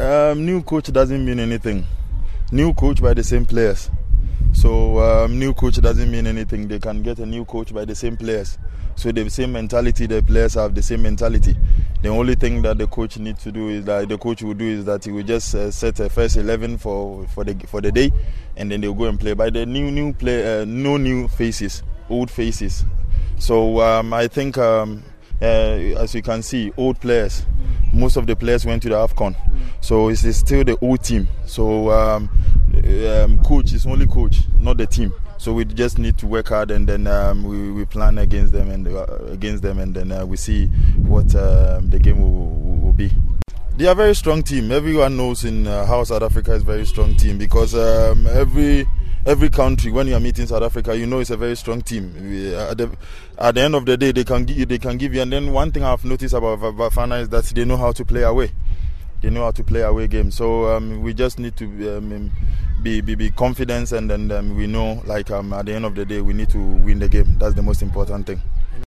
Um, new coach doesn't mean anything. New coach by the same players. So um, new coach doesn't mean anything. They can get a new coach by the same players. So the same mentality, the players have the same mentality. The only thing that the coach needs to do is that the coach will do is that he will just uh, set a first eleven for for the for the day, and then they'll go and play. By the new new play, uh, no new faces, old faces. So um, I think, um, uh, as you can see, old players. Most of the players went to the Afcon, so it's still the old team. So um, um, coach is only coach, not the team. So we just need to work hard, and then um, we, we plan against them and uh, against them, and then uh, we see what um, the game will, will, be. They are a very strong team. Everyone knows in uh, how South Africa is a very strong team because um, every every country when you are meeting South Africa, you know it's a very strong team. At, the, at, the, end of the day, they can give you, they can give you. And then one thing I've noticed about Bafana is that they know how to play away. They know how to play away games. So um, we just need to um, be, be be confident, and then um, we know like um, at the end of the day we need to win the game. That's the most important thing.